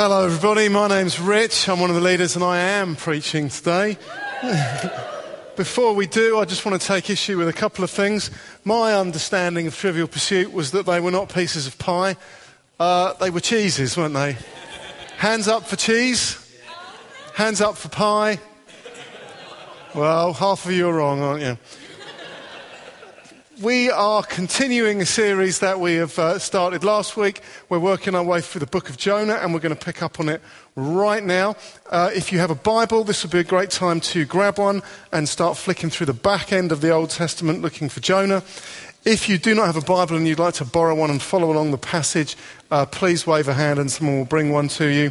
Hello, everybody. My name's Rich. I'm one of the leaders, and I am preaching today. Before we do, I just want to take issue with a couple of things. My understanding of Trivial Pursuit was that they were not pieces of pie, uh, they were cheeses, weren't they? Hands up for cheese, hands up for pie. Well, half of you are wrong, aren't you? We are continuing a series that we have uh, started last week. We're working our way through the book of Jonah, and we're going to pick up on it right now. Uh, if you have a Bible, this would be a great time to grab one and start flicking through the back end of the Old Testament looking for Jonah. If you do not have a Bible and you'd like to borrow one and follow along the passage, uh, please wave a hand and someone will bring one to you.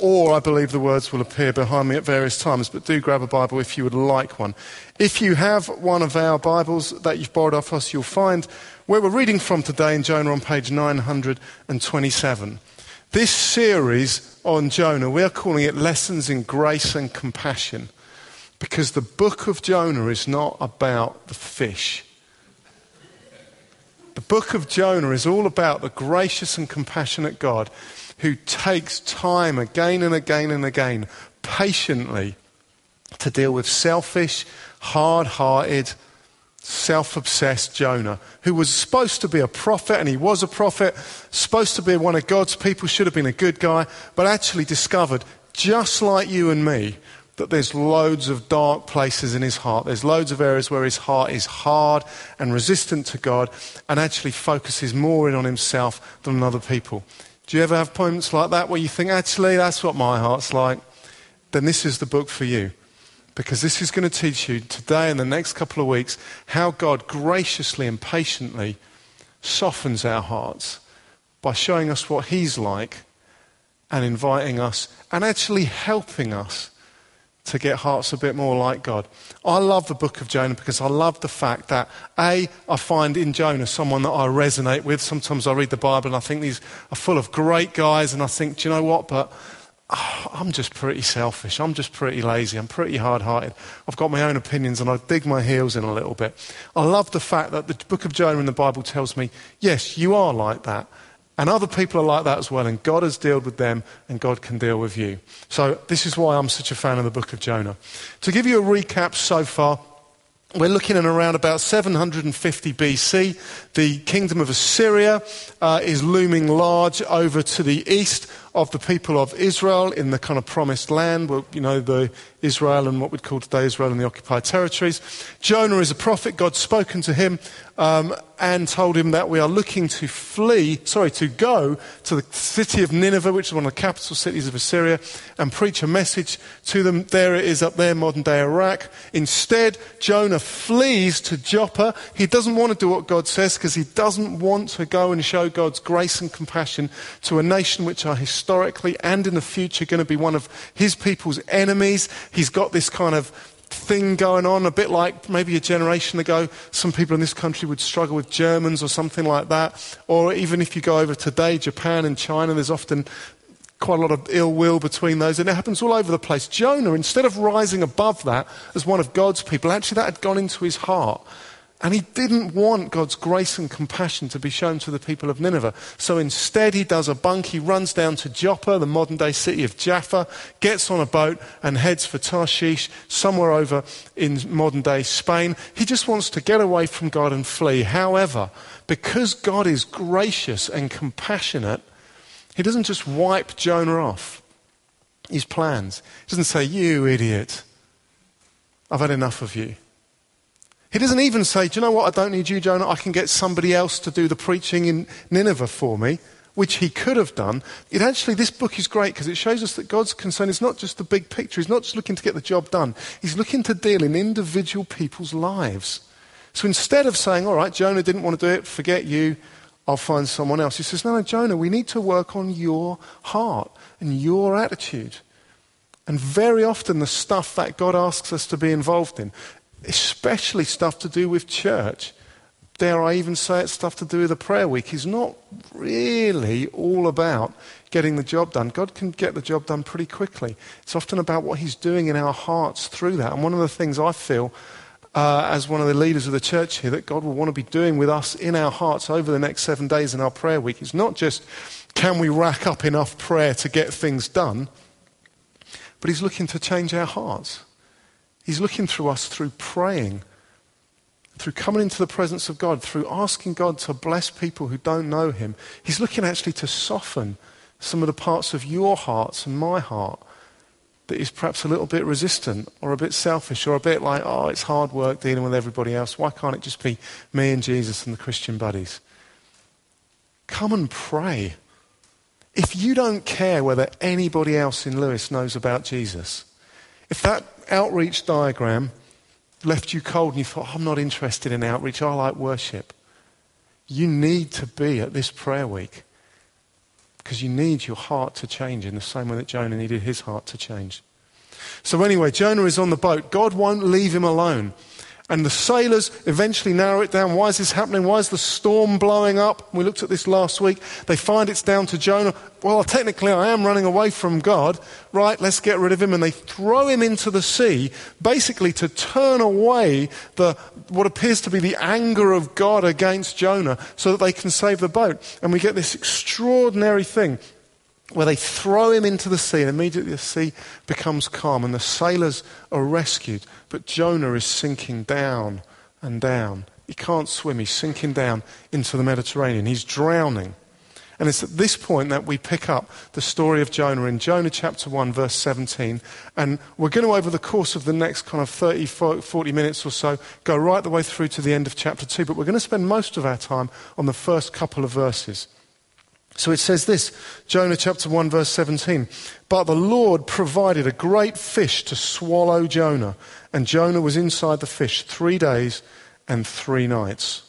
Or I believe the words will appear behind me at various times, but do grab a Bible if you would like one. If you have one of our Bibles that you've borrowed off us, you'll find where we're reading from today in Jonah on page 927. This series on Jonah, we're calling it Lessons in Grace and Compassion because the book of Jonah is not about the fish. The book of Jonah is all about the gracious and compassionate God who takes time again and again and again, patiently, to deal with selfish, hard hearted, self obsessed Jonah, who was supposed to be a prophet, and he was a prophet, supposed to be one of God's people, should have been a good guy, but actually discovered, just like you and me, that there's loads of dark places in his heart. There's loads of areas where his heart is hard and resistant to God and actually focuses more in on himself than on other people. Do you ever have moments like that where you think, actually, that's what my heart's like? Then this is the book for you. Because this is going to teach you today and the next couple of weeks how God graciously and patiently softens our hearts by showing us what He's like and inviting us and actually helping us to get hearts a bit more like God. I love the book of Jonah because I love the fact that, A, I find in Jonah someone that I resonate with. Sometimes I read the Bible and I think these are full of great guys, and I think, do you know what? But oh, I'm just pretty selfish. I'm just pretty lazy. I'm pretty hard hearted. I've got my own opinions and I dig my heels in a little bit. I love the fact that the book of Jonah in the Bible tells me, yes, you are like that. And other people are like that as well, and God has dealt with them, and God can deal with you. So, this is why I'm such a fan of the book of Jonah. To give you a recap so far, we're looking at around about 750 BC. The kingdom of Assyria uh, is looming large over to the east of the people of Israel in the kind of promised land, you know, the Israel and what we'd call today Israel and the occupied territories. Jonah is a prophet. God's spoken to him um, and told him that we are looking to flee, sorry, to go to the city of Nineveh, which is one of the capital cities of Assyria, and preach a message to them. There it is up there, modern day Iraq. Instead, Jonah flees to Joppa. He doesn't want to do what God says because he doesn't want to go and show God's grace and compassion to a nation which are historically and in the future going to be one of his people's enemies. He's got this kind of thing going on, a bit like maybe a generation ago, some people in this country would struggle with Germans or something like that. Or even if you go over today, Japan and China, there's often quite a lot of ill will between those, and it happens all over the place. Jonah, instead of rising above that as one of God's people, actually that had gone into his heart. And he didn't want God's grace and compassion to be shown to the people of Nineveh. So instead, he does a bunk. He runs down to Joppa, the modern day city of Jaffa, gets on a boat, and heads for Tarshish, somewhere over in modern day Spain. He just wants to get away from God and flee. However, because God is gracious and compassionate, he doesn't just wipe Jonah off his plans. He doesn't say, You idiot, I've had enough of you. He doesn't even say, Do you know what? I don't need you, Jonah. I can get somebody else to do the preaching in Nineveh for me, which he could have done. It actually, this book is great because it shows us that God's concern is not just the big picture. He's not just looking to get the job done, He's looking to deal in individual people's lives. So instead of saying, All right, Jonah didn't want to do it, forget you, I'll find someone else, he says, No, no, Jonah, we need to work on your heart and your attitude. And very often, the stuff that God asks us to be involved in especially stuff to do with church, dare I even say it's stuff to do with a prayer week, is not really all about getting the job done. God can get the job done pretty quickly. It's often about what He's doing in our hearts through that. And one of the things I feel uh, as one of the leaders of the church here that God will want to be doing with us in our hearts over the next seven days in our prayer week is not just can we rack up enough prayer to get things done? But He's looking to change our hearts. He's looking through us through praying, through coming into the presence of God, through asking God to bless people who don't know Him. He's looking actually to soften some of the parts of your hearts and my heart that is perhaps a little bit resistant or a bit selfish or a bit like, oh, it's hard work dealing with everybody else. Why can't it just be me and Jesus and the Christian buddies? Come and pray. If you don't care whether anybody else in Lewis knows about Jesus, if that outreach diagram left you cold and you thought, I'm not interested in outreach, I like worship, you need to be at this prayer week because you need your heart to change in the same way that Jonah needed his heart to change. So, anyway, Jonah is on the boat. God won't leave him alone. And the sailors eventually narrow it down. Why is this happening? Why is the storm blowing up? We looked at this last week. They find it's down to Jonah. Well, technically, I am running away from God. Right, let's get rid of him. And they throw him into the sea, basically to turn away the, what appears to be the anger of God against Jonah so that they can save the boat. And we get this extraordinary thing where they throw him into the sea, and immediately the sea becomes calm, and the sailors are rescued. But Jonah is sinking down and down. He can't swim, he's sinking down into the Mediterranean. He's drowning. And it's at this point that we pick up the story of Jonah in Jonah chapter 1, verse 17. And we're going to, over the course of the next kind of 30, 40 minutes or so, go right the way through to the end of chapter 2. But we're going to spend most of our time on the first couple of verses. So it says this Jonah chapter 1, verse 17. But the Lord provided a great fish to swallow Jonah, and Jonah was inside the fish three days and three nights.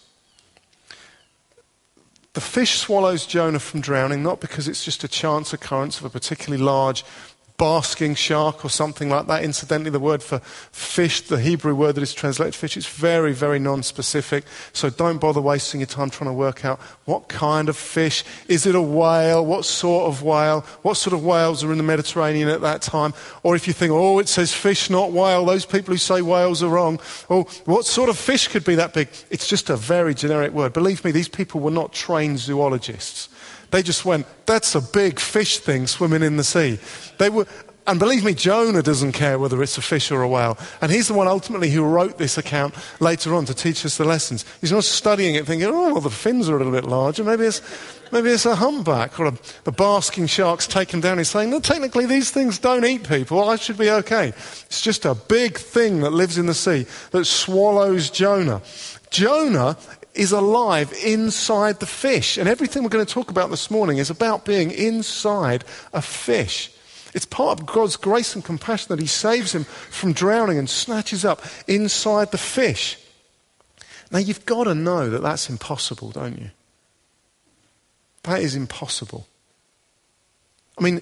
The fish swallows Jonah from drowning, not because it's just a chance occurrence of a particularly large basking shark or something like that. Incidentally, the word for fish, the Hebrew word that is translated fish, it's very, very non-specific. So don't bother wasting your time trying to work out what kind of fish. Is it a whale? What sort of whale? What sort of whales are in the Mediterranean at that time? Or if you think, oh, it says fish, not whale, those people who say whales are wrong. Oh, what sort of fish could be that big? It's just a very generic word. Believe me, these people were not trained zoologists. They just went, that's a big fish thing swimming in the sea. They were, and believe me, Jonah doesn't care whether it's a fish or a whale. And he's the one ultimately who wrote this account later on to teach us the lessons. He's not studying it thinking, oh, well, the fins are a little bit larger. Maybe it's, maybe it's a humpback or a, the basking shark's taken down. He's saying, no, technically these things don't eat people. I should be okay. It's just a big thing that lives in the sea that swallows Jonah. Jonah is alive inside the fish. And everything we're going to talk about this morning is about being inside a fish. It's part of God's grace and compassion that He saves him from drowning and snatches up inside the fish. Now, you've got to know that that's impossible, don't you? That is impossible. I mean,